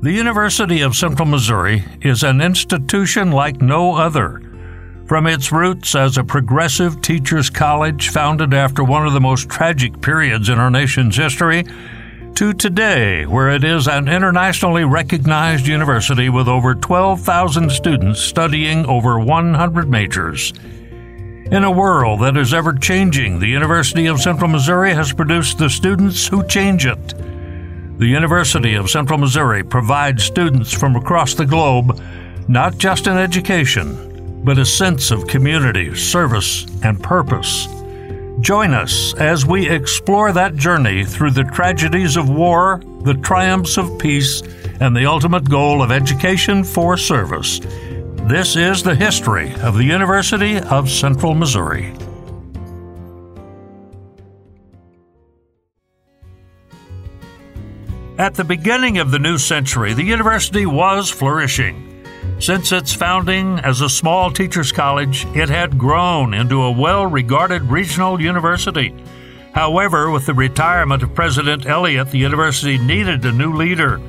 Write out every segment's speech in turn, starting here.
The University of Central Missouri is an institution like no other. From its roots as a progressive teachers' college founded after one of the most tragic periods in our nation's history, to today, where it is an internationally recognized university with over 12,000 students studying over 100 majors. In a world that is ever changing, the University of Central Missouri has produced the students who change it. The University of Central Missouri provides students from across the globe not just an education, but a sense of community, service, and purpose. Join us as we explore that journey through the tragedies of war, the triumphs of peace, and the ultimate goal of education for service. This is the history of the University of Central Missouri. At the beginning of the new century, the university was flourishing. Since its founding as a small teachers' college, it had grown into a well regarded regional university. However, with the retirement of President Elliott, the university needed a new leader.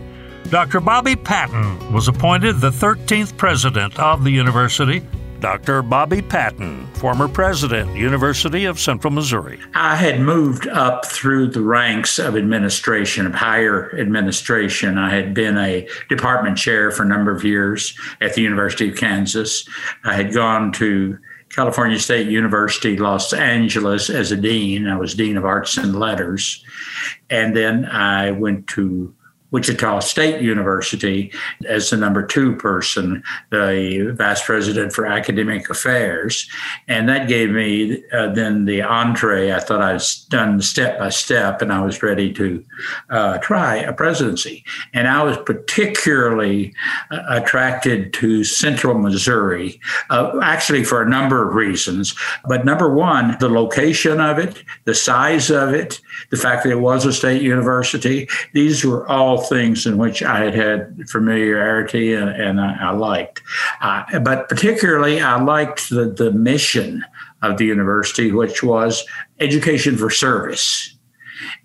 Dr. Bobby Patton was appointed the 13th president of the university. Dr. Bobby Patton, former president, University of Central Missouri. I had moved up through the ranks of administration, of higher administration. I had been a department chair for a number of years at the University of Kansas. I had gone to California State University, Los Angeles as a dean. I was dean of arts and letters. And then I went to Wichita State University as the number two person, the vice president for academic affairs. And that gave me uh, then the entree. I thought I'd done step by step and I was ready to uh, try a presidency. And I was particularly uh, attracted to central Missouri, uh, actually for a number of reasons. But number one, the location of it, the size of it, the fact that it was a state university, these were all things in which I had had familiarity and, and I, I, liked. Uh, but particularly, I liked the, the mission of the university, which was education for service.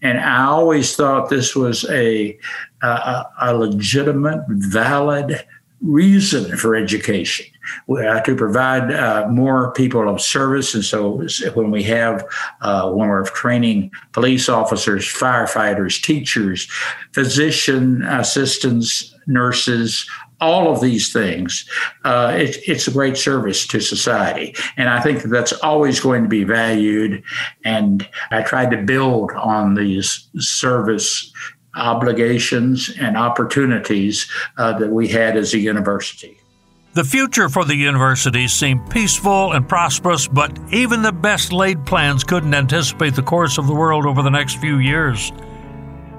And I always thought this was a, a, a legitimate, valid reason for education to provide uh, more people of service. And so when we have, uh, when we're training police officers, firefighters, teachers, physician assistants, nurses, all of these things, uh, it, it's a great service to society. And I think that's always going to be valued. And I tried to build on these service obligations and opportunities uh, that we had as a university. The future for the university seemed peaceful and prosperous, but even the best laid plans couldn't anticipate the course of the world over the next few years.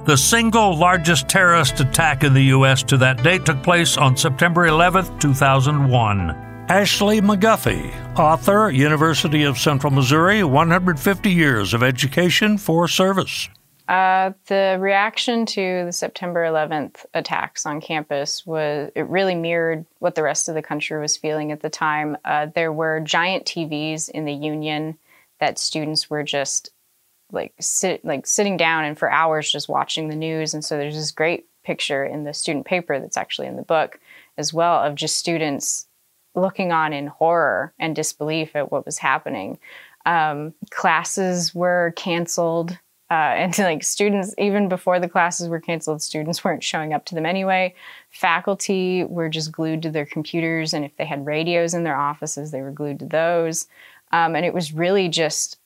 The single largest terrorist attack in the U.S. to that date took place on September 11, 2001. Ashley McGuffey, author, University of Central Missouri, 150 Years of Education for Service. Uh, the reaction to the September 11th attacks on campus was it really mirrored what the rest of the country was feeling at the time. Uh, there were giant TVs in the Union that students were just like sit like sitting down and for hours just watching the news. And so there's this great picture in the student paper that's actually in the book as well of just students looking on in horror and disbelief at what was happening. Um, classes were canceled uh, and like students, even before the classes were canceled, students weren't showing up to them anyway. Faculty were just glued to their computers, and if they had radios in their offices, they were glued to those. Um, and it was really just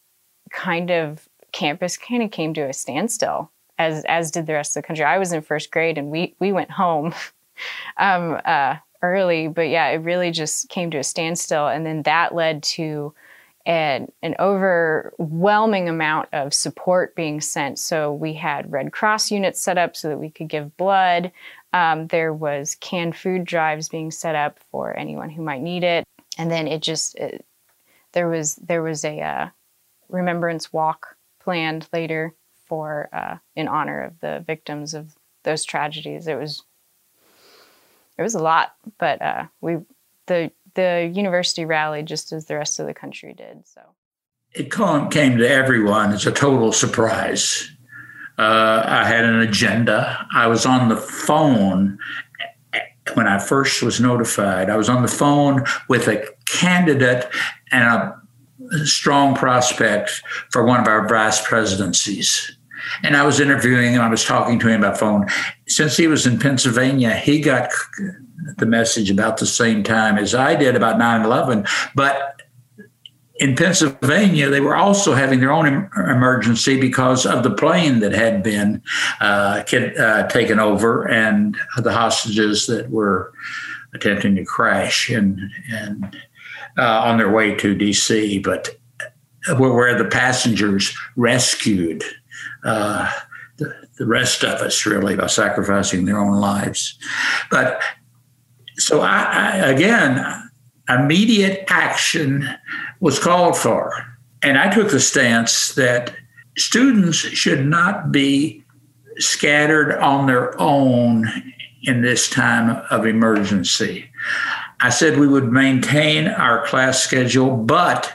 kind of campus kind of came to a standstill, as as did the rest of the country. I was in first grade, and we we went home um, uh, early, but yeah, it really just came to a standstill, and then that led to and an overwhelming amount of support being sent. So we had Red Cross units set up so that we could give blood. Um, there was canned food drives being set up for anyone who might need it, and then it just it, there was there was a uh, remembrance walk planned later for uh, in honor of the victims of those tragedies. It was it was a lot, but uh, we the the university rallied just as the rest of the country did. So it came to everyone as a total surprise. Uh, I had an agenda. I was on the phone when I first was notified. I was on the phone with a candidate and a strong prospect for one of our vice presidencies. And I was interviewing him, I was talking to him by phone. Since he was in Pennsylvania, he got the message about the same time as I did about 9 11. But in Pennsylvania, they were also having their own emergency because of the plane that had been uh, uh, taken over and the hostages that were attempting to crash and and uh, on their way to D.C. But where the passengers rescued uh, the, the rest of us really by sacrificing their own lives. But so I, I again immediate action was called for. And I took the stance that students should not be scattered on their own in this time of emergency. I said we would maintain our class schedule, but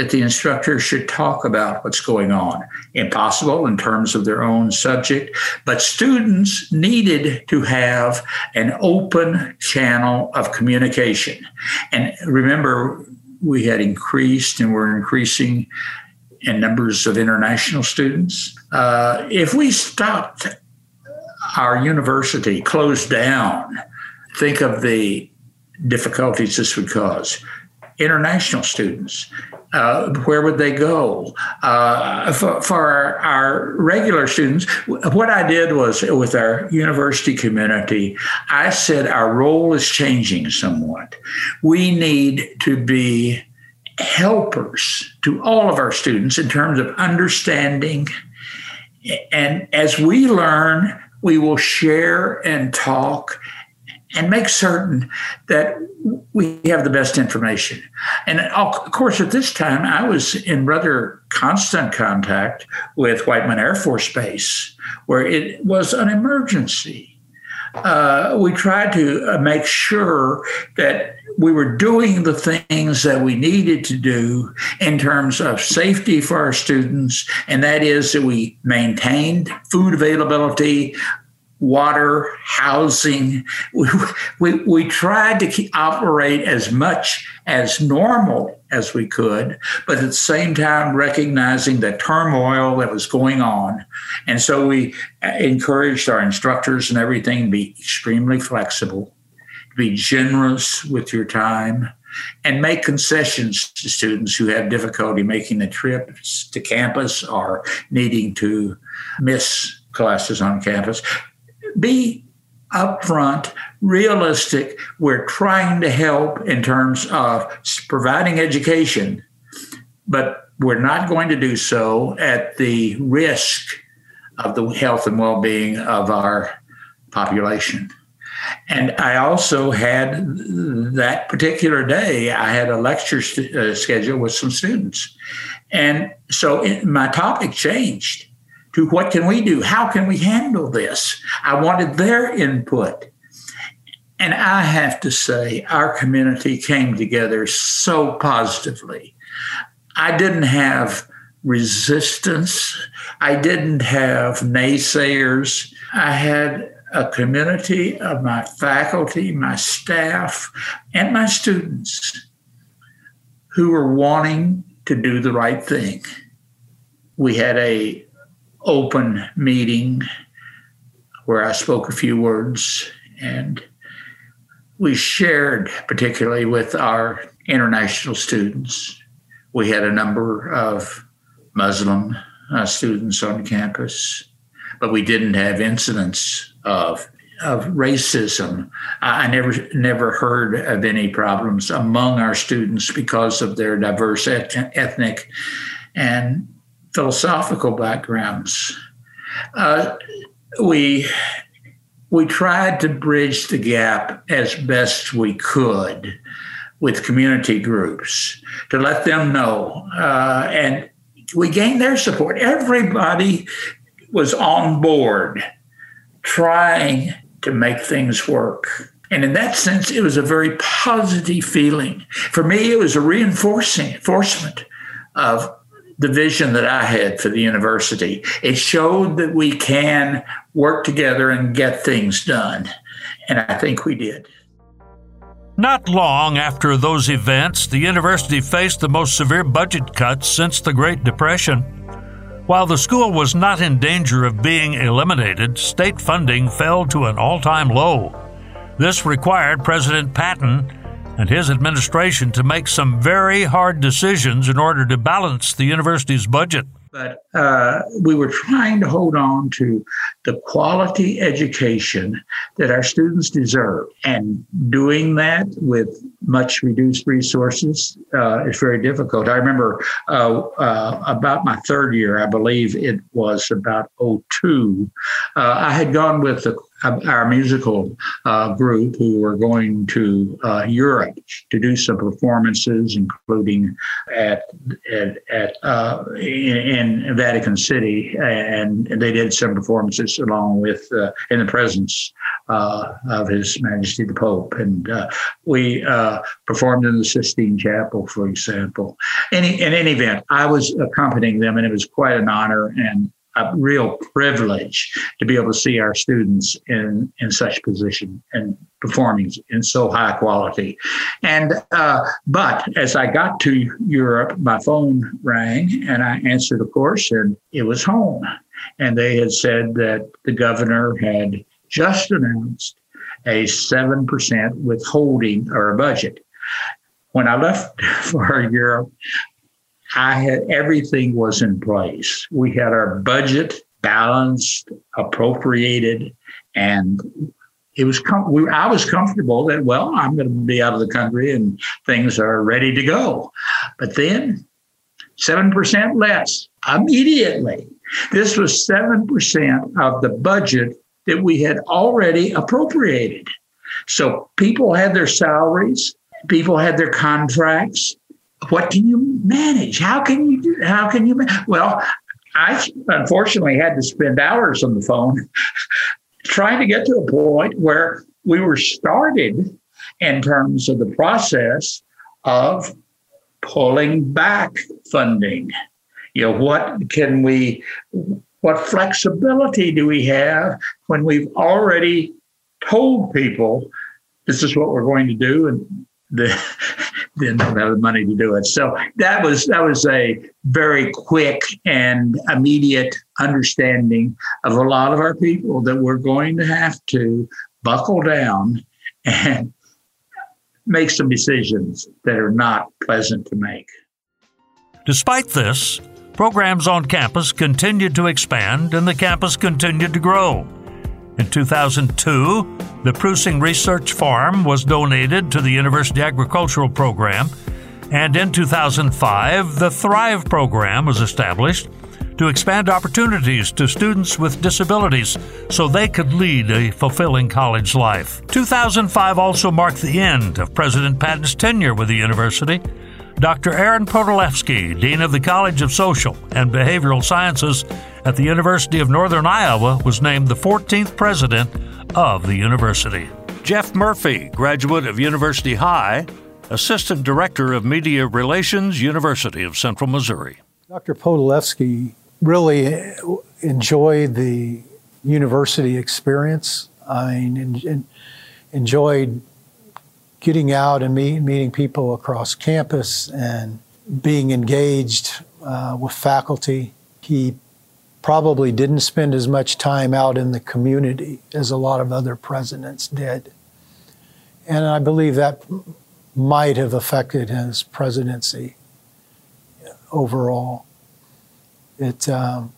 that the instructor should talk about what's going on. Impossible in terms of their own subject, but students needed to have an open channel of communication. And remember, we had increased and we're increasing in numbers of international students. Uh, if we stopped our university, closed down, think of the difficulties this would cause. International students, uh, where would they go? Uh, for, for our, our, regular students, what I did was with our university community, I said our role is changing somewhat. We need to be helpers to all of our students in terms of understanding. And as we learn, we will share and talk and make certain that we have the best information. And of course, at this time, I was in rather constant contact with Whiteman Air Force Base, where it was an emergency. Uh, we tried to uh, make sure that we were doing the things that we needed to do in terms of safety for our students, and that is that we maintained food availability, water, housing. We, we, we tried to keep, operate as much as normal as we could, but at the same time recognizing the turmoil that was going on. And so we uh, encouraged our instructors and everything to be extremely flexible, to be generous with your time. And make concessions to students who have difficulty making the trips to campus or needing to miss classes on campus be upfront, realistic. We're trying to help in terms of providing education, but we're not going to do so at the risk of the health and well being of our population. And I also had that particular day, I had a lecture st- uh, schedule with some students. And so it, my topic changed to what can we do? How can we handle this? I wanted their input. And I have to say, our community came together so positively. I didn't have resistance, I didn't have naysayers. I had a community of my faculty, my staff, and my students who were wanting to do the right thing. We had a open meeting where I spoke a few words and we shared, particularly with our international students. We had a number of Muslim uh, students on campus, but we didn't have incidents of of racism. I never never heard of any problems among our students because of their diverse et- ethnic and philosophical backgrounds. Uh, we we tried to bridge the gap as best we could with community groups to let them know, uh, and we gained their support. Everybody was on board, trying to make things work. And in that sense, it was a very positive feeling. For me, it was a reinforcing enforcement of the vision that I had for the university. It showed that we can work together and get things done. And I think we did. Not long after those events, the university faced the most severe budget cuts since the Great Depression. While the school was not in danger of being eliminated, state funding fell to an all time low. This required President Patton and his administration to make some very hard decisions in order to balance the university's budget. But uh, we were trying to hold on to the quality education that our students deserve. And doing that with much reduced resources uh, is very difficult. I remember uh, uh about my third year, I believe it was about 02, uh, I had gone with the our musical uh, group who were going to uh, Europe to do some performances, including at at, at uh, in, in, Vatican City, and they did some performances along with uh, in the presence uh, of His Majesty the Pope, and uh, we performed in the Sistine Chapel, for example. Any in any event, I was accompanying them, and it was quite an honor and a real privilege to be able to see our students in in such position and performing in so high quality. And uh, but as I got to Europe, my phone rang and I answered, of course, and it was home. And they had said that the governor had just announced a seven percent withholding or budget. When I left for Europe, I had everything was in place. We had our budget balanced, appropriated, and it was com- we, I was comfortable that well I'm going to be out of the country and things are ready to go. But then seven percent less immediately. This was seven percent of the budget that we had already appropriated. So people had their salaries, people had their contracts, what can you manage? How can you do? How can you? Well, I unfortunately had to spend hours on the phone trying to get to a point where we were started in terms of the process of pulling back funding. You know, what can we, what flexibility do we have when we've already told people this is what we're going to do and the don't have the money to do it. So that was that was a very quick and immediate understanding of a lot of our people that we're going to have to buckle down and make some decisions that are not pleasant to make. Despite this, programs on campus continued to expand and the campus continued to grow. In 2002, the Prusing Research Farm was donated to the University Agricultural Program, and in 2005, the Thrive Program was established to expand opportunities to students with disabilities so they could lead a fulfilling college life. 2005 also marked the end of President Patton's tenure with the university. Dr. Aaron Podolefsky, Dean of the College of Social and Behavioral Sciences at the University of Northern Iowa, was named the 14th president of the university. Jeff Murphy, graduate of University High, Assistant Director of Media Relations, University of Central Missouri. Dr. Podolefsky really enjoyed the university experience. I mean, enjoyed getting out and meet, meeting people across campus and being engaged uh, with faculty. He probably didn't spend as much time out in the community as a lot of other presidents did. And I believe that might have affected his presidency overall. It, um,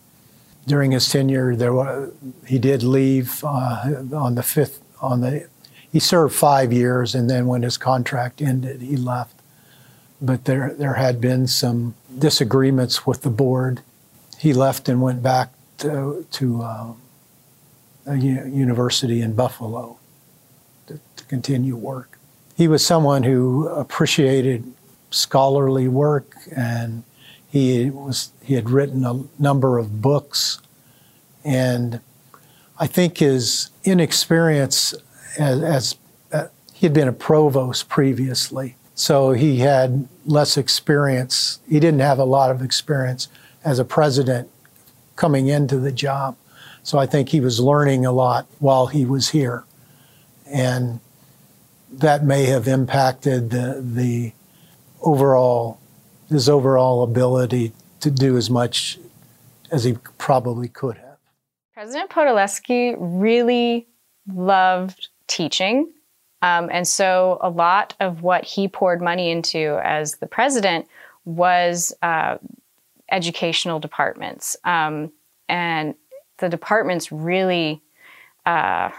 during his tenure, there was, he did leave uh, on the fifth on the he served five years, and then when his contract ended, he left. But there, there had been some disagreements with the board. He left and went back to, to uh, a university in Buffalo to, to continue work. He was someone who appreciated scholarly work, and he was he had written a number of books, and I think his inexperience as, as uh, he had been a provost previously, So he had less experience. He didn't have a lot of experience as a president coming into the job. So I think he was learning a lot while he was here. And that may have impacted the, the overall, his overall ability to do as much as he probably could have. President Podolsky really loved teaching. Um, and so a lot of what he poured money into as the president was uh, educational departments. Um, and the departments really, uh,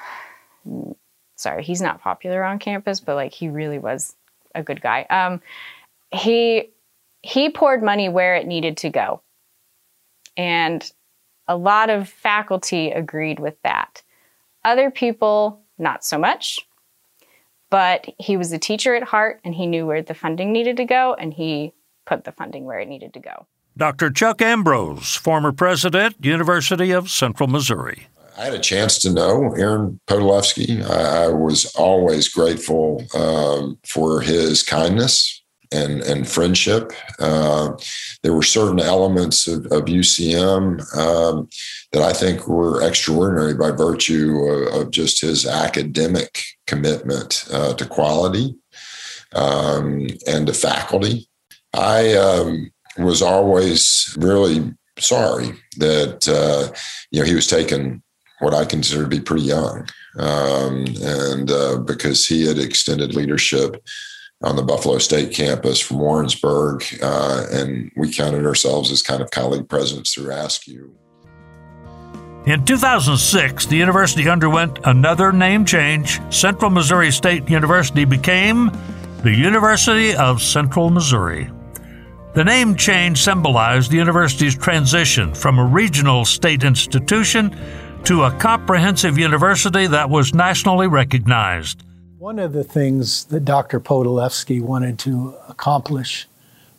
sorry, he's not popular on campus, but like he really was a good guy. Um, he he poured money where it needed to go, and a lot of faculty agreed with that. Other people, not so much. But he was a teacher at heart, and he knew where the funding needed to go, and he put the funding where it needed to go. Dr. Chuck Ambrose, former president, University of Central Missouri. I had a chance to know Aaron Podolsky. I, I was always grateful um, for his kindness and, and friendship. Uh, there were certain elements of, of UCM um, that I think were extraordinary by virtue of, of just his academic commitment uh, to quality um, and to faculty. I um, was always really sorry that uh, you know he was taken what I consider to be pretty young, um, and uh, because he had extended leadership on the Buffalo State campus from Warrensburg, uh, and we counted ourselves as kind of colleague presidents through AASCU. In 2006, the university underwent another name change. Central Missouri State University became the University of Central Missouri. The name change symbolized the university's transition from a regional state institution to a comprehensive university that was nationally recognized. One of the things that Dr. Podolsky wanted to accomplish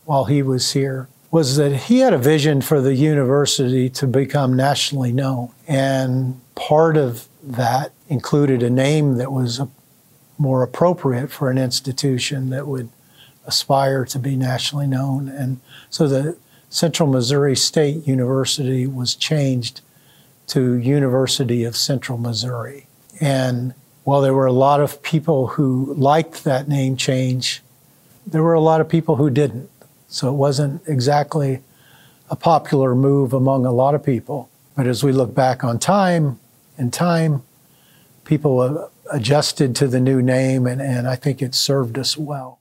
while he was here was that he had a vision for the university to become nationally known. And part of that included a name that was more appropriate for an institution that would aspire to be nationally known. And so the Central Missouri State University was changed to University of Central Missouri. And while there were a lot of people who liked that name change, there were a lot of people who didn't. So it wasn't exactly a popular move among a lot of people. But as we look back on time and time, people adjusted to the new name, and, and I think it served us well.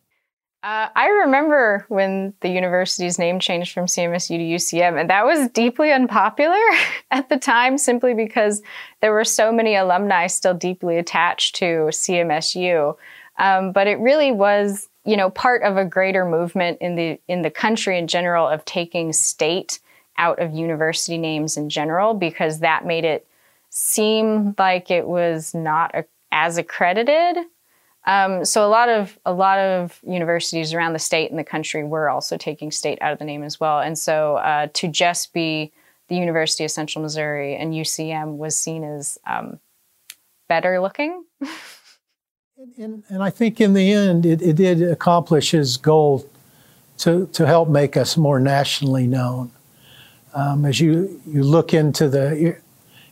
Uh, I remember when the university's name changed from CMSU to UCM, and that was deeply unpopular at the time simply because there were so many alumni still deeply attached to CMSU. Um, but it really was, you know, part of a greater movement in the in the country in general of taking state out of university names in general because that made it seem like it was not a, as accredited um, so a lot of a lot of universities around the state and the country were also taking state out of the name as well. And so uh, to just be the University of Central Missouri and UCM was seen as um, better looking. and, and, I think in the end, it, it did accomplish his goal to, to help make us more nationally known. Um, as you, you look into the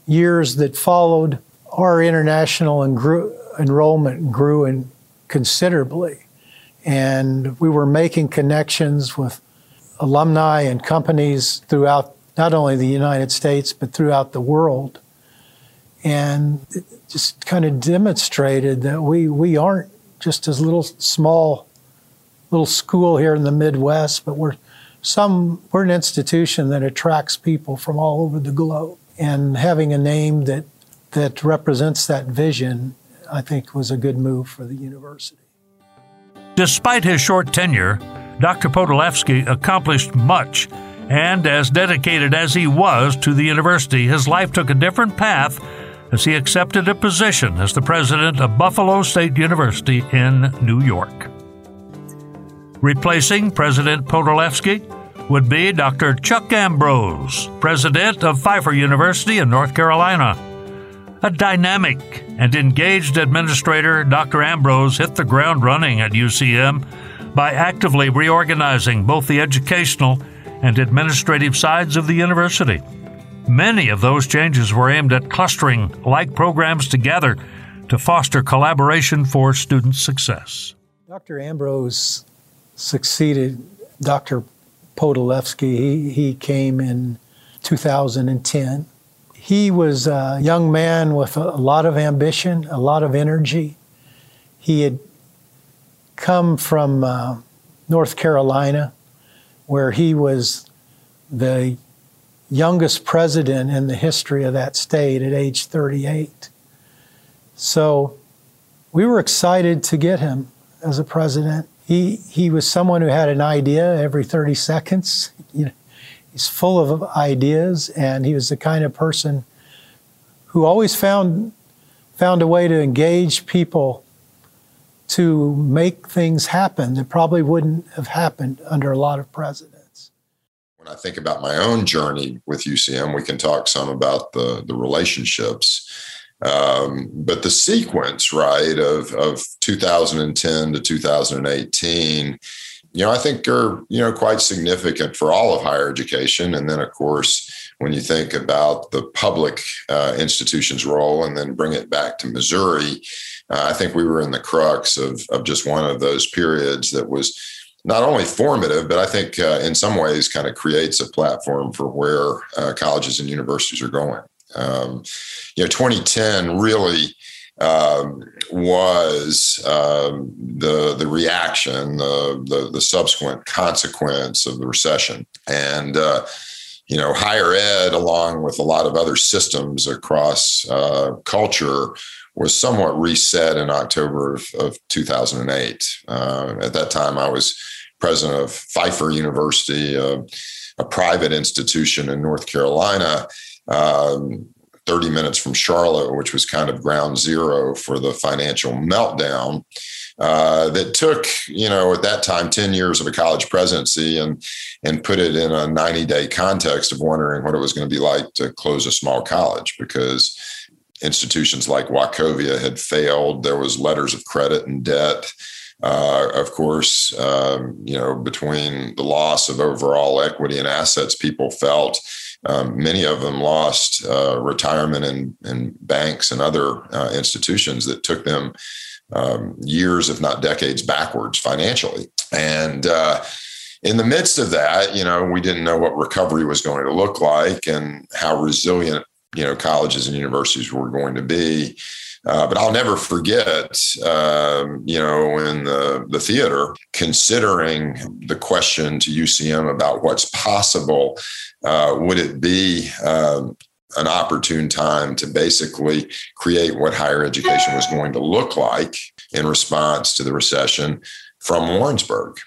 years that followed, our international and grew, enrollment grew in considerably. And we were making connections with alumni and companies throughout not only the United States, but throughout the world. And it just kind of demonstrated that we, we aren't just a little small little school here in the Midwest, but we're some we're an institution that attracts people from all over the globe. And having a name that that represents that vision I think was a good move for the university. Despite his short tenure, Dr. Podolsky accomplished much, and as dedicated as he was to the university, his life took a different path as he accepted a position as the president of Buffalo State University in New York. Replacing President Podolsky would be Dr. Chuck Ambrose, president of Pfeiffer University in North Carolina. A dynamic and engaged administrator, Dr. Ambrose hit the ground running at UCM, by actively reorganizing both the educational and administrative sides of the university. Many of those changes were aimed at clustering like programs together to foster collaboration for student success. Dr. Ambrose succeeded Dr. Podolefsky. He, he came in 2010. He was a young man with a lot of ambition, a lot of energy. He had come from uh, North Carolina, where he was the youngest president in the history of that state at age 38. So we were excited to get him as a president. He, he was someone who had an idea every 30 seconds. You know, he's full of ideas, and he was the kind of person who always found, found a way to engage people to make things happen that probably wouldn't have happened under a lot of presidents. When I think about my own journey with UCM, we can talk some about the, the relationships. Um, but the sequence, right, of, of 2010 to 2018, you know, I think are, you know, quite significant for all of higher education. And then, of course, when you think about the public uh, institution's role and then bring it back to Missouri, uh, I think we were in the crux of, of just one of those periods that was not only formative, but I think uh, in some ways kind of creates a platform for where uh, colleges and universities are going. Um, you know, 2010 really um, was um, the the reaction, the, the, the subsequent consequence of the recession, and uh, you know, higher ed, along with a lot of other systems across uh, culture, was somewhat reset in October of, of 2008. Uh, at that time, I was president of Pfeiffer University, a private institution in North Carolina. Um, 30 minutes from Charlotte, which was kind of ground zero for the financial meltdown uh, that took, you know, at that time, 10 years of a college presidency and, and put it in a 90 day context of wondering what it was going to be like to close a small college because institutions like Wachovia had failed. There was letters of credit and debt. Uh, of course, um, you know, between the loss of overall equity and assets, people felt um, many of them lost uh, retirement in banks and other uh, institutions that took them um, years, if not decades, backwards financially. And uh, in the midst of that, you know, we didn't know what recovery was going to look like and how resilient you know colleges and universities were going to be. Uh, but I'll never forget, um, you know, in the, the theater, considering the question to UCM about what's possible, uh, would it be um, an opportune time to basically create what higher education was going to look like in response to the recession from Warrensburg?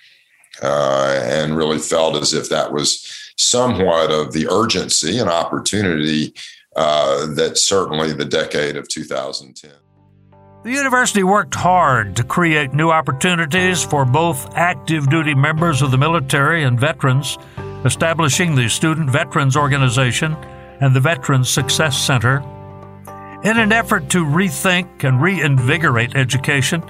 Uh, and really felt as if that was somewhat of the urgency and opportunity uh, that certainly the decade of 2010. The university worked hard to create new opportunities for both active duty members of the military and veterans, establishing the Student Veterans Organization and the Veterans Success Center. In an effort to rethink and reinvigorate education,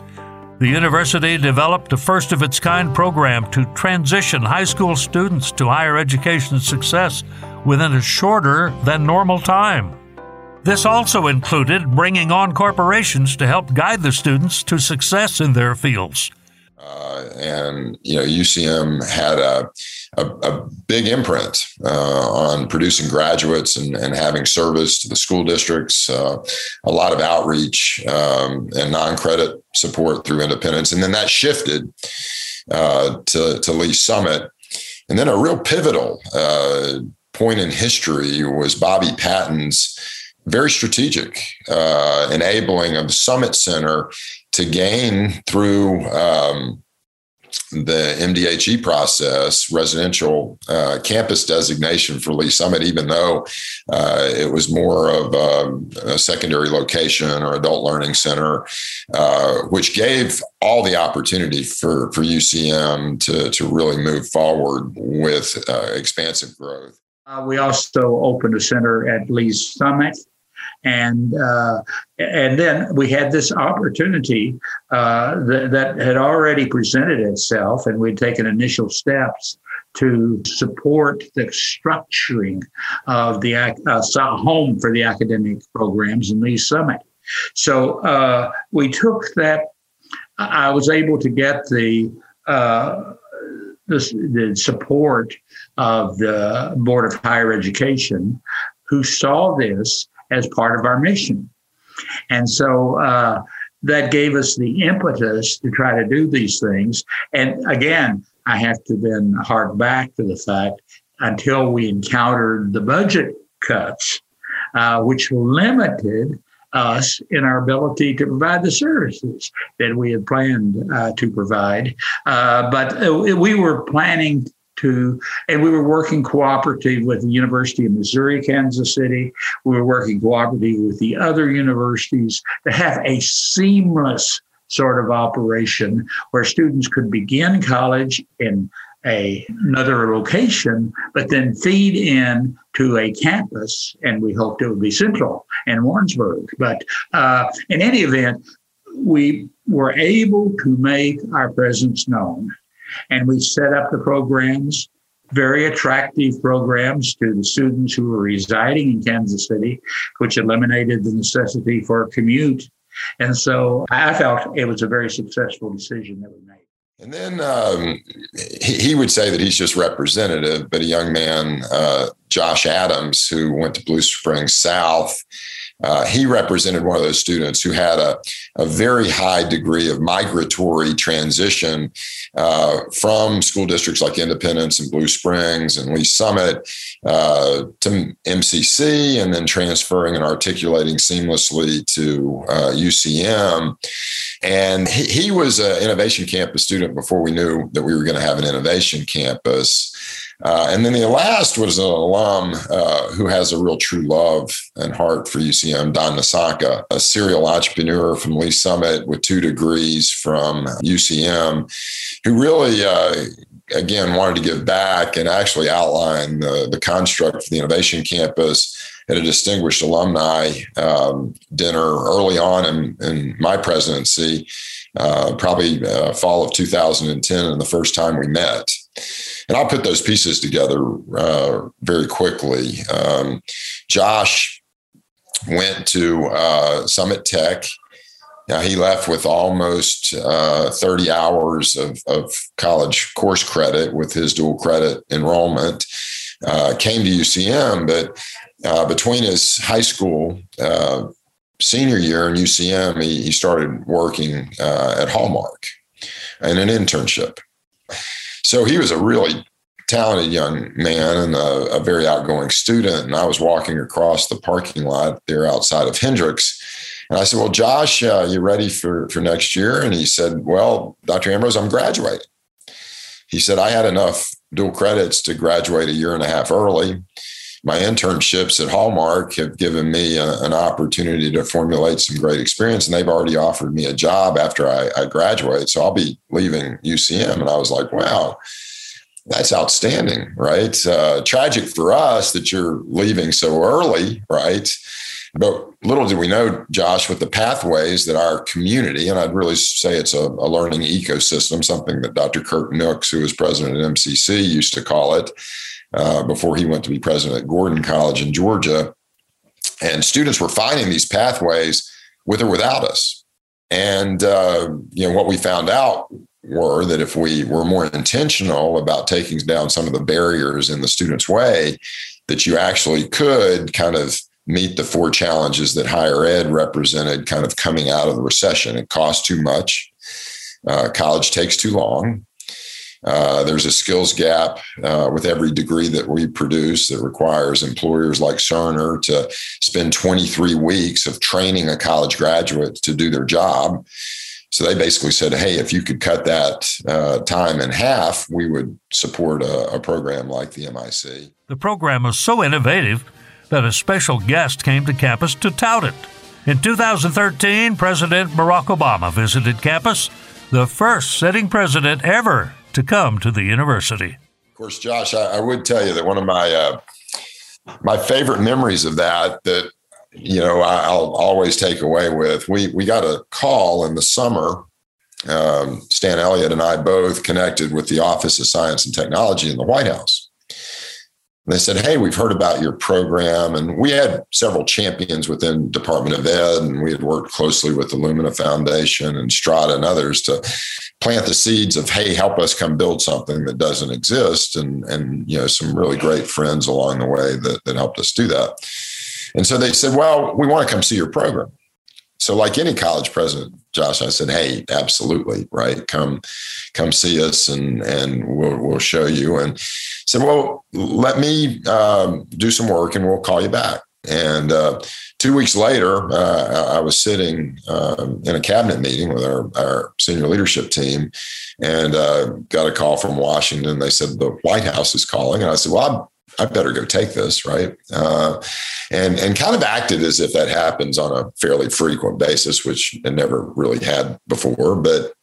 the university developed a first of its kind program to transition high school students to higher education success within a shorter than normal time. This also included bringing on corporations to help guide the students to success in their fields. Uh, and you know, UCM had a a, a big imprint uh, on producing graduates and, and, having service to the school districts. Uh, a lot of outreach um, and non-credit support through independence, and then that shifted uh, to to Lee's Summit, and then a real pivotal uh, point in history was Bobby Patton's very strategic uh, enabling of the Summit Center to gain through um, the MDHE process, residential uh, campus designation for Lee Summit, even though uh, it was more of a, a, secondary location or adult learning center, uh, which gave all the opportunity for, for UCM to, to really move forward with uh, expansive growth. Uh, we also opened a center at Lee's Summit and uh, and then we had this opportunity uh, that, that had already presented itself, and we'd taken initial steps to support the structuring of the uh, home for the academic programs in Lee's Summit. So uh, we took that. I was able to get the, uh, the, the support of the Board of Higher Education, who saw this as part of our mission. And so uh, that gave us the impetus to try to do these things. And again, I have to then hark back to the fact until we encountered the budget cuts, uh, which limited us in our ability to provide the services that we had planned uh, to provide. Uh, but uh, we were planning to, and we were working cooperative with the University of Missouri, Kansas City. We were working cooperative with the other universities to have a seamless sort of operation where students could begin college in a, another location, but then feed in to a campus, and we hoped it would be central in Warrensburg. But uh, in any event, we were able to make our presence known and we set up the programs, very attractive programs to the students who were residing in Kansas City, which eliminated the necessity for a commute. And so I felt it was a very successful decision that we made. And then um, he, would say that he's just representative, but a young man, uh, Josh Adams, who went to Blue Springs South, uh, he represented one of those students who had a, a very high degree of migratory transition uh, from school districts like Independence and Blue Springs and Lee Summit uh, to MCC and then transferring and articulating seamlessly to UCM. Uh, and he, he was an innovation campus student before we knew that we were going to have an innovation campus. Uh, and then the last was an alum uh, who has a real true love and heart for UCM, Don Nasaka, a serial entrepreneur from Lee Summit with two degrees from UCM, who really, uh, again, wanted to give back and actually outline the, the construct for the Innovation Campus at a distinguished alumni um, dinner early on in, in my presidency, uh, probably uh, fall of 2010, and the first time we met. And I'll put those pieces together uh, very quickly. Um, Josh went to uh, Summit Tech. Now, he left with almost uh, 30 hours of, of, college course credit with his dual credit enrollment. Uh, came to UCM, but uh, between his high school uh, senior year in UCM, he, he started working at Hallmark in an internship. So he was a really talented young man and a, a, very outgoing student. And I was walking across the parking lot there outside of Hendricks. And I said, Well, Josh, uh, you ready for, for next year? And he said, Well, Dr. Ambrose, I'm graduating. He said, I had enough dual credits to graduate a year and a half early. My internships at Hallmark have given me a, an opportunity to formulate some great experience, and they've already offered me a job after I, I graduate. So I'll be leaving UCM. And I was like, wow, that's outstanding, right? Uh, tragic for us that you're leaving so early, right? But little do we know, Josh, with the pathways that our community, and I'd really say it's a, a learning ecosystem, something that Dr. Kirk Nooks, who was president at MCC, used to call it uh, before he went to be president at Gordon College in Georgia. And students were finding these pathways with or without us. And uh, you know what we found out were that if we were more intentional about taking down some of the barriers in the student's way, that you actually could kind of meet the four challenges that higher ed represented kind of coming out of the recession. It costs too much. Uh, college takes too long. Uh, there's a skills gap uh, with every degree that we produce that requires employers like Cerner to spend 23 weeks of training a college graduate to do their job. So they basically said, hey, if you could cut that uh, time in half, we would support a, a program like the MIC. The program was so innovative that a special guest came to campus to tout it. In 2013, President Barack Obama visited campus, the first sitting president ever to come to the university. Of course, Josh, I, I would tell you that one of my uh, my favorite memories of that that you know, I'll always take away with we we got a call in the summer. Um, Stan Elliott and I both connected with the Office of Science and Technology in the White House they said, Hey, we've heard about your program. And we had several champions within Department of Ed, and we had worked closely with the Lumina Foundation and Strada and others to plant the seeds of, hey, help us come build something that doesn't exist. And, and you know, some really great friends along the way that, that helped us do that. And so they said, Well, we want to come see your program. So, like any college president, Josh, I said, "Hey, absolutely, right? Come, come see us, and and we'll we'll show you." And said, "Well, let me um, do some work, and we'll call you back." And uh, two weeks later, uh, I was sitting um, in a cabinet meeting with our, our senior leadership team, and uh, got a call from Washington. They said the White House is calling, and I said, "Well, I better go take this, right? Uh, and and kind of acted as if that happens on a fairly frequent basis, which I never really had before. But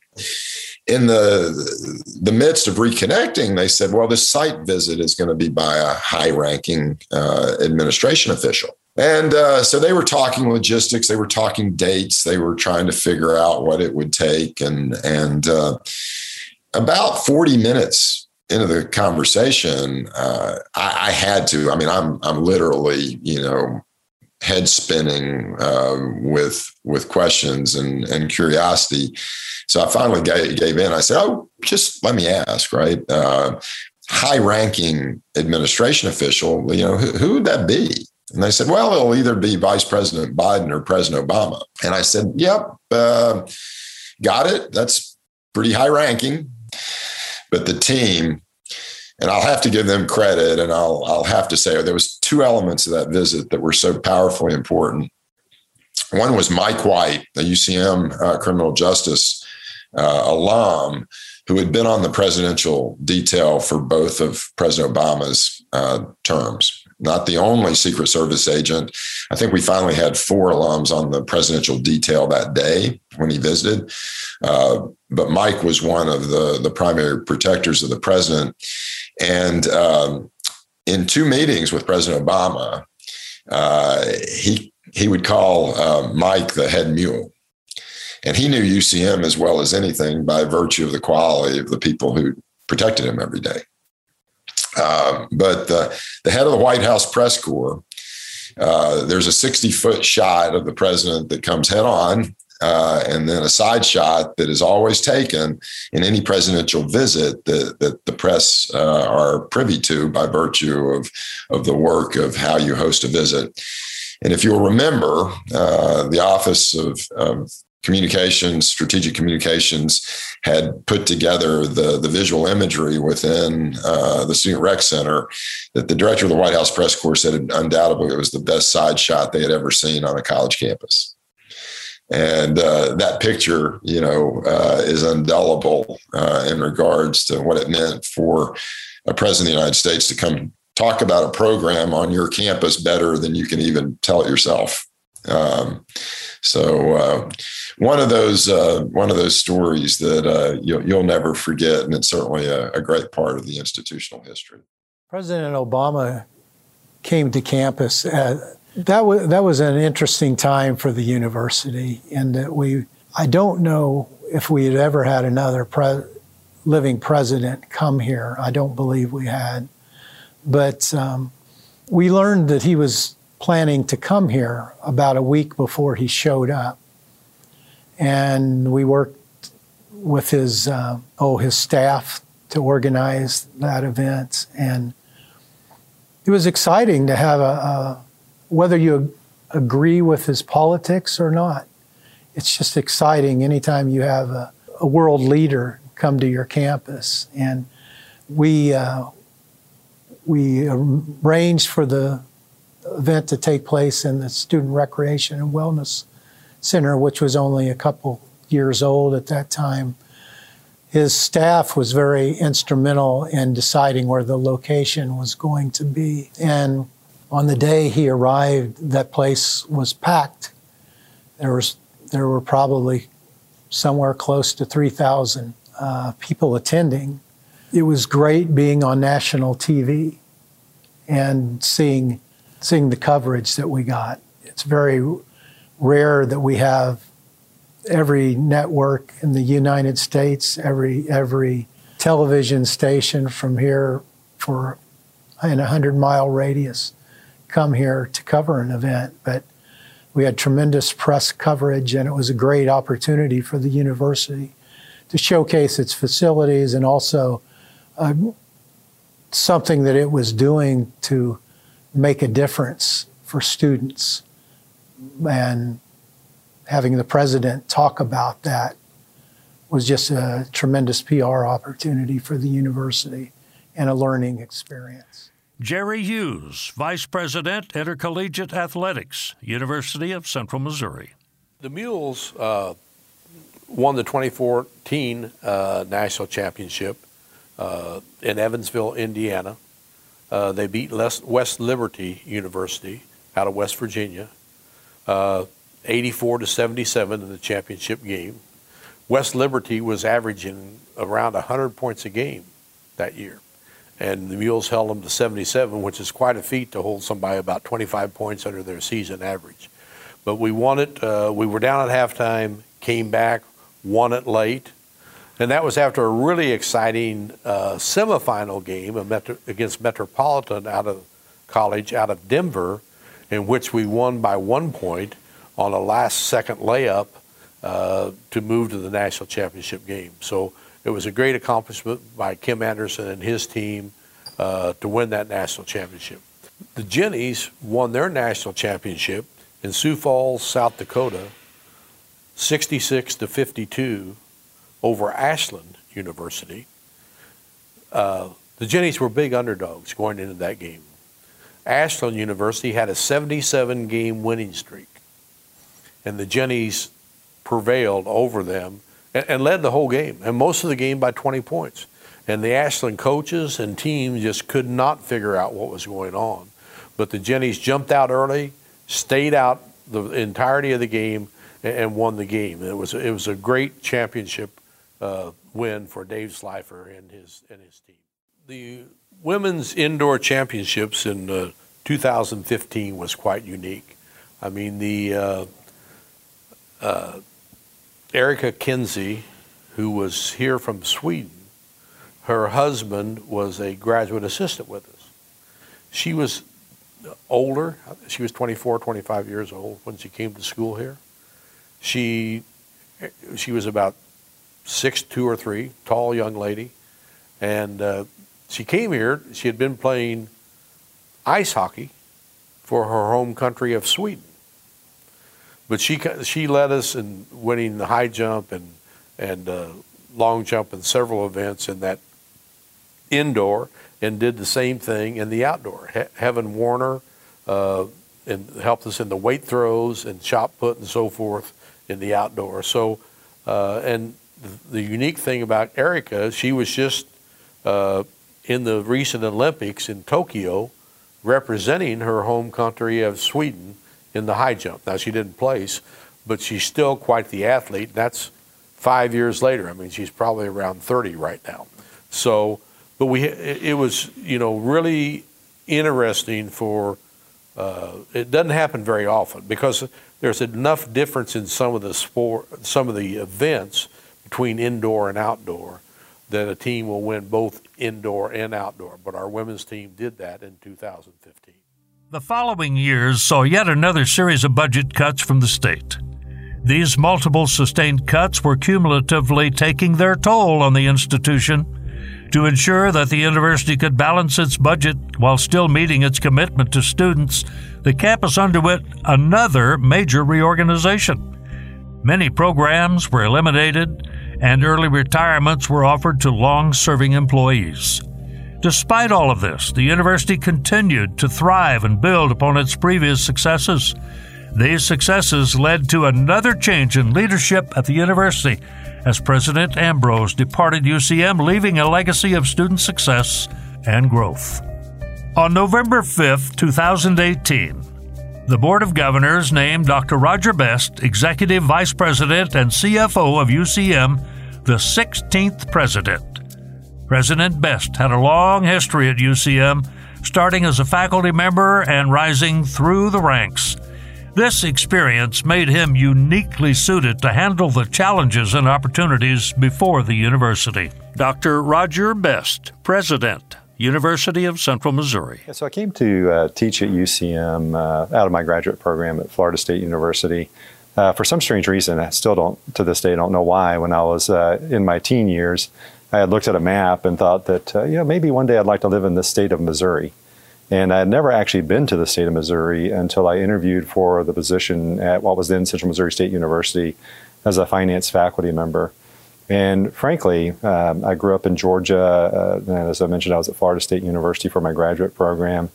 in the the midst of reconnecting, they said, "Well, this site visit is going to be by a high-ranking uh, administration official." And uh, so they were talking logistics, they were talking dates, they were trying to figure out what it would take, and and uh, about forty minutes into the conversation, uh, I, I, had to. I mean, I'm I'm literally, you know, head spinning uh, with with questions and and curiosity. So I finally gave, gave in. I said, "Oh, just let me ask." Right, uh, high ranking administration official. You know, who, who would that be? And they said, "Well, it'll either be Vice President Biden or President Obama." And I said, "Yep, uh, got it. That's pretty high ranking." but the team and I'll have to give them credit and I'll I'll have to say there was two elements of that visit that were so powerfully important. One was Mike White, a UCM uh, criminal justice uh, alum, who had been on the presidential detail for both of President Obama's uh, terms. Not the only Secret Service agent. I think we finally had four alums on the presidential detail that day when he visited. Uh, but Mike was one of the, the primary protectors of the president. And um, in two meetings with President Obama, uh, he he would call uh, Mike the head mule. And he knew UCM as well as anything by virtue of the quality of the people who protected him every day. Um, but the, the head of the White House press corps, uh, there's a 60 foot shot of the president that comes head on uh, and then a side shot that is always taken in any presidential visit that, that the press uh, are privy to by virtue of, of the work of how you host a visit. And if you'll remember, uh, the Office of, of communications, strategic communications, had put together the, the visual imagery within uh, the Student Rec Center that the director of the White House press corps said undoubtedly it was the best side shot they had ever seen on a college campus and uh, that picture, you know, uh, is indelible uh, in regards to what it meant for a president of the United States to come talk about a program on your campus better than you can even tell it yourself. Um, so uh, one of those uh, one of those stories that uh, you'll, you'll, never forget, and it's certainly a, a great part of the institutional history. President Obama came to campus at that was that was an interesting time for the university, in that we. I don't know if we had ever had another pre- living president come here. I don't believe we had, but um, we learned that he was planning to come here about a week before he showed up, and we worked with his uh, oh his staff to organize that event, and it was exciting to have a, a whether you agree with his politics or not. It's just exciting anytime you have a, a world leader come to your campus. And we, uh, we arranged for the event to take place in the Student Recreation and Wellness Center, which was only a couple years old at that time. His staff was very instrumental in deciding where the location was going to be. And on the day he arrived, that place was packed. There was there were probably somewhere close to 3,000 uh, people attending. It was great being on national TV and seeing seeing the coverage that we got. It's very rare that we have every network in the United States, every every television station from here for in a hundred mile radius come here to cover an event. But we had tremendous press coverage, and it was a great opportunity for the university to showcase its facilities and also uh, something that it was doing to make a difference for students. And having the president talk about that was just a tremendous PR opportunity for the university and a learning experience. Jerry Hughes, Vice President, Intercollegiate Athletics, University of Central Missouri. The Mules uh, won the 2014 uh, national championship uh, in Evansville, Indiana. Uh, they beat West Liberty University out of West Virginia, uh, 84 to 77 in the championship game. West Liberty was averaging around 100 points a game that year. And the Mules held them to 77, which is quite a feat to hold somebody about 25 points under their season average. But we won it. Uh, we were down at halftime, came back, won it late. And that was after a really exciting uh, semifinal game against Metropolitan out of college out of Denver, in which we won by one point on a last second layup uh, to move to the national championship game. So it was a great accomplishment by Kim Anderson and his team uh, to win that national championship. The Jennies won their national championship in Sioux Falls, South Dakota, 66 to 52 over Ashland University. Uh, the Jennies were big underdogs going into that game. Ashland University had a 77 game winning streak, and the Jennies prevailed over them and, and, led the whole game, and most of the game by 20 points. And the Ashland coaches and team just could not figure out what was going on. But the Jennies jumped out early, stayed out the entirety of the game, and, and won the game. It was it was a great championship uh, win for Dave Slifer and his and his team. The women's indoor championships in uh, 2015 was quite unique. I mean the uh, uh Erika Kinsey, who was here from Sweden, her husband was a graduate assistant with us. She was older. She was 24, 25 years old when she came to school here. She she was about six two or three, tall young lady, and uh, she came here. She had been playing ice hockey for her home country of Sweden, but she she led us in winning the high jump and and uh, long jump in several events in that indoor, and did the same thing in the outdoor. He- Heaven Warner uh, and helped us in the weight throws and shot put and so forth in the outdoor. So, uh, and the unique thing about Erika, she was just uh, in the recent Olympics in Tokyo representing her home country of Sweden in the high jump. Now, she didn't place, but she's still quite the athlete. That's five years later. I mean, she's probably around 30 right now. So, but we, it was, you know, really interesting for, uh, it doesn't happen very often because there's enough difference in some of the sport, some of the events between indoor and outdoor that a team will win both indoor and outdoor. But our women's team did that in 2015. The following years saw yet another series of budget cuts from the state. These multiple sustained cuts were cumulatively taking their toll on the institution. To ensure that the university could balance its budget while still meeting its commitment to students, the campus underwent another major reorganization. Many programs were eliminated, and early retirements were offered to long serving employees. Despite all of this, the university continued to thrive and build upon its previous successes. These successes led to another change in leadership at the university as President Ambrose departed UCM, leaving a legacy of student success and growth. On November 5, 2018, the Board of Governors named Dr. Roger Best Executive Vice President and CFO of UCM the 16th president. President Best had a long history at UCM, starting as a faculty member and rising through the ranks. This experience made him uniquely suited to handle the challenges and opportunities before the university. Dr. Roger Best, President, University of Central Missouri. So I came to uh, teach at UCM uh, out of my graduate program at Florida State University. Uh, for some strange reason, I still don't, to this day, don't know why. When I was uh, in my teen years, I had looked at a map and thought that, uh, you know, maybe one day I'd like to live in the state of Missouri. And I had never actually been to the state of Missouri until I interviewed for the position at what was then Central Missouri State University as a finance faculty member. And frankly, um, I grew up in Georgia. Uh, and as I mentioned, I was at Florida State University for my graduate program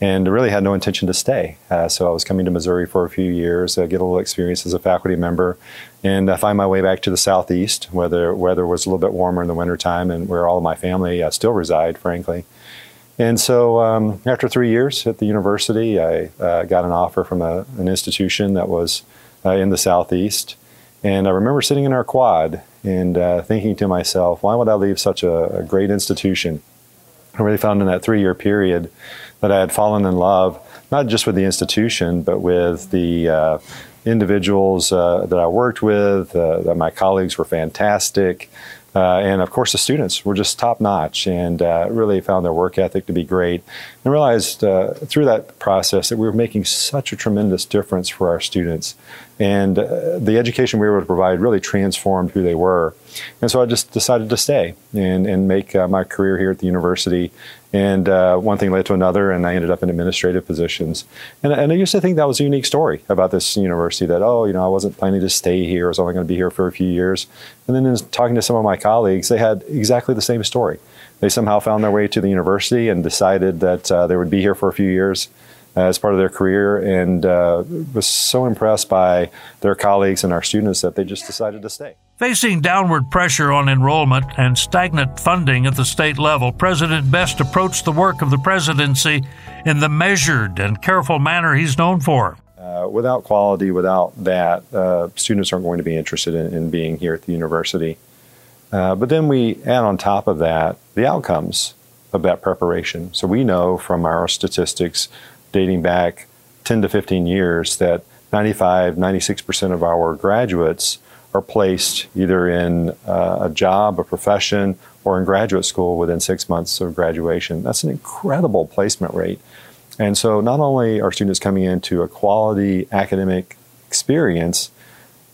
and really had no intention to stay. Uh, so I was coming to Missouri for a few years, uh, get a little experience as a faculty member, and I find my way back to the southeast, where the weather was a little bit warmer in the wintertime and where all of my family uh, still reside, frankly. And so, um, after three years at the university, I uh, got an offer from a, an institution that was uh, in the southeast. And I remember sitting in our quad and uh, thinking to myself, why would I leave such a, a great institution? I really found in that three year period that I had fallen in love, not just with the institution, but with the uh, individuals uh, that I worked with, uh, that my colleagues were fantastic. Uh, and of course, the students were just top notch and uh, really found their work ethic to be great. And realized uh, through that process that we were making such a tremendous difference for our students. And uh, the education we were able to provide really transformed who they were. And so I just decided to stay and, and make uh, my career here at the university. And uh, one thing led to another, and I ended up in administrative positions. And, and, I used to think that was a unique story about this university that, oh, you know, I wasn't planning to stay here. I was only going to be here for a few years. And then in talking to some of my colleagues, they had exactly the same story. They somehow found their way to the university and decided that uh, they would be here for a few years uh, as part of their career and uh, was so impressed by their colleagues and our students that they just decided to stay. Facing downward pressure on enrollment and stagnant funding at the state level, President Best approached the work of the presidency in the measured and careful manner he's known for. Uh, without quality, without that, uh, students aren't going to be interested in, in being here at the university. Uh, but then we add on top of that the outcomes of that preparation. So we know from our statistics dating back 10 to 15 years that 95, 96% of our graduates are placed either in uh, a job, a profession, or in graduate school within six months of graduation. That's an incredible placement rate. And so not only are students coming into a quality academic experience,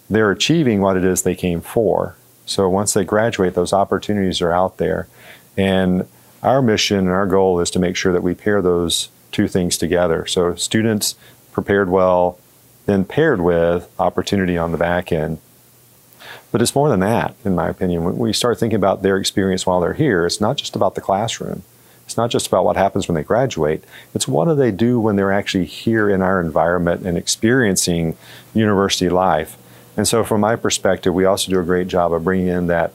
they're achieving what it is they came for. So once they graduate, those opportunities are out there. And our mission and our goal is to make sure that we pair those two things together. So students prepared well, then paired with opportunity on the back end. But it's more than that, in my opinion. When we start thinking about their experience while they're here, it's not just about the classroom. It's not just about what happens when they graduate. It's what do they do when they're actually here in our environment and experiencing university life. And so, from my perspective, we also do a great job of bringing in that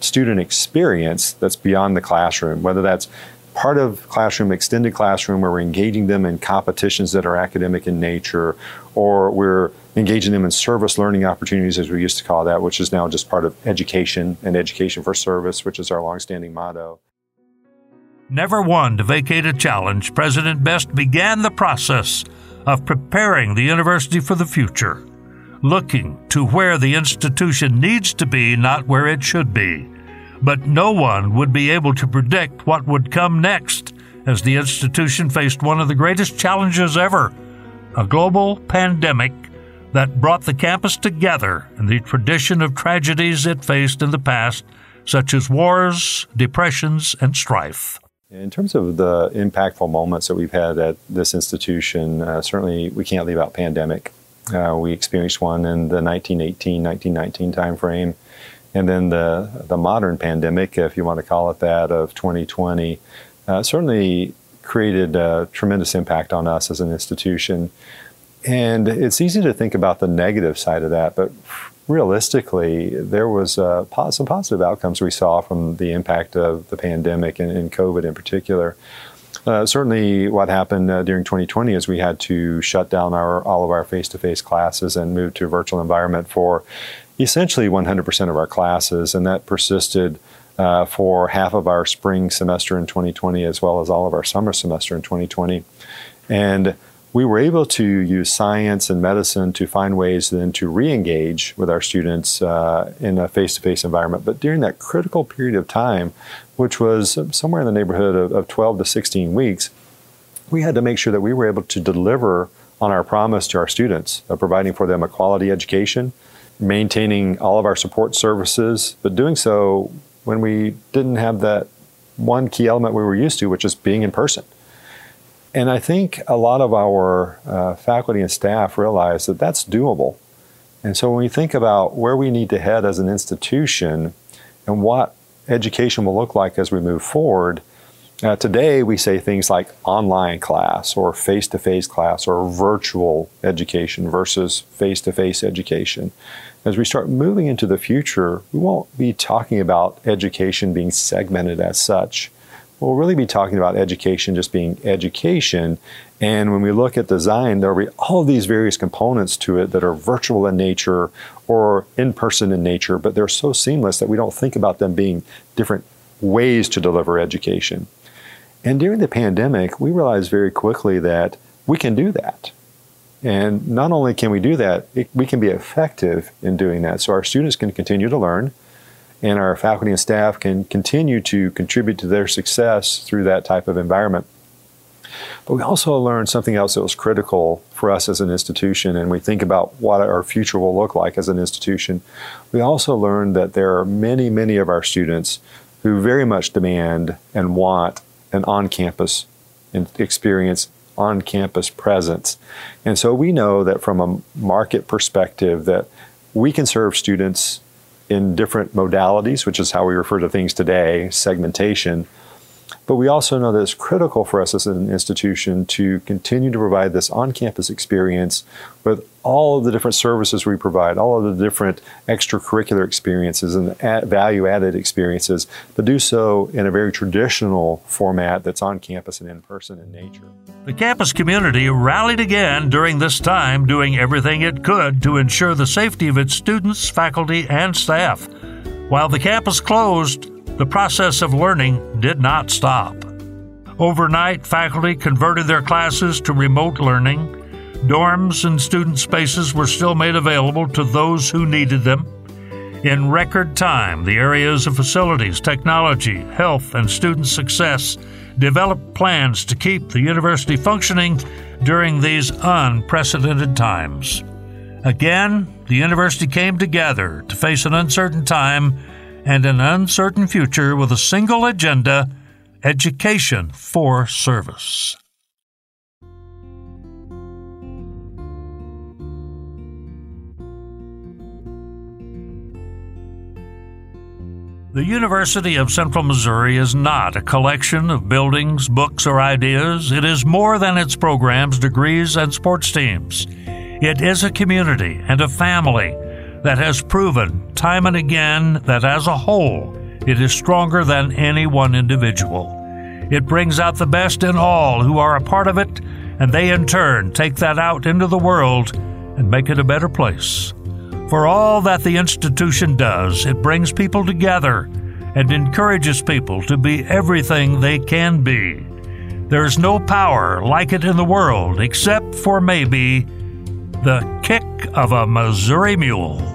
student experience that's beyond the classroom, whether that's part of classroom, extended classroom, where we're engaging them in competitions that are academic in nature, or we're engaging them in service learning opportunities, as we used to call that, which is now just part of education and education for service, which is our longstanding motto. Never one to vacate a challenge, President Best began the process of preparing the university for the future, looking to where the institution needs to be, not where it should be. But no one would be able to predict what would come next as the institution faced one of the greatest challenges ever a global pandemic that brought the campus together in the tradition of tragedies it faced in the past, such as wars, depressions, and strife. In terms of the impactful moments that we've had at this institution, uh, certainly we can't leave out pandemic. Uh, we experienced one in the 1918 1919 timeframe. And then the, the modern pandemic, if you want to call it that, of 2020, uh, certainly created a tremendous impact on us as an institution. And it's easy to think about the negative side of that, but realistically, there was uh, some positive outcomes we saw from the impact of the pandemic and, and COVID in particular. Uh, certainly, what happened uh, during 2020 is we had to shut down our all of our face-to-face classes and move to a virtual environment for essentially 100% of our classes, and that persisted uh, for half of our spring semester in 2020 as well as all of our summer semester in 2020. And we were able to use science and medicine to find ways then to re-engage with our students uh, in a face-to-face environment. But during that critical period of time, which was somewhere in the neighborhood of, of 12 to 16 weeks, we had to make sure that we were able to deliver on our promise to our students of providing for them a quality education, maintaining all of our support services, but doing so when we didn't have that one key element we were used to, which is being in person. And I think a lot of our uh, faculty and staff realize that that's doable. And so when we think about where we need to head as an institution and what education will look like as we move forward, uh, today we say things like online class or face to face class or virtual education versus face to face education. As we start moving into the future, we won't be talking about education being segmented as such we'll really be talking about education just being education. And when we look at design, there will be all these various components to it that are virtual in nature or in person in nature, but they're so seamless that we don't think about them being different ways to deliver education. And during the pandemic, we realized very quickly that we can do that. And not only can we do that, it, we can be effective in doing that. So our students can continue to learn and our faculty and staff can continue to contribute to their success through that type of environment. But we also learned something else that was critical for us as an institution, and we think about what our future will look like as an institution. We also learned that there are many, many of our students who very much demand and want an on campus experience, on campus presence. And so we know that from a market perspective, that we can serve students in different modalities, which is how we refer to things today, segmentation. But we also know that it's critical for us as an institution to continue to provide this on campus experience with all of the different services we provide, all of the different extracurricular experiences and value added experiences, but do so in a very traditional format that's on campus and in person in nature. The campus community rallied again during this time, doing everything it could to ensure the safety of its students, faculty, and staff. While the campus closed, the process of learning did not stop. Overnight, faculty converted their classes to remote learning. Dorms and student spaces were still made available to those who needed them. In record time, the areas of facilities, technology, health, and student success developed plans to keep the university functioning during these unprecedented times. Again, the university came together to face an uncertain time and an uncertain future with a single agenda education for service. The University of Central Missouri is not a collection of buildings, books, or ideas. It is more than its programs, degrees, and sports teams. It is a community and a family that has proven time and again that as a whole, it is stronger than any one individual. It brings out the best in all who are a part of it, and they in turn take that out into the world and make it a better place. For all that the institution does, it brings people together and encourages people to be everything they can be. There's no power like it in the world except for maybe the kick of a Missouri mule.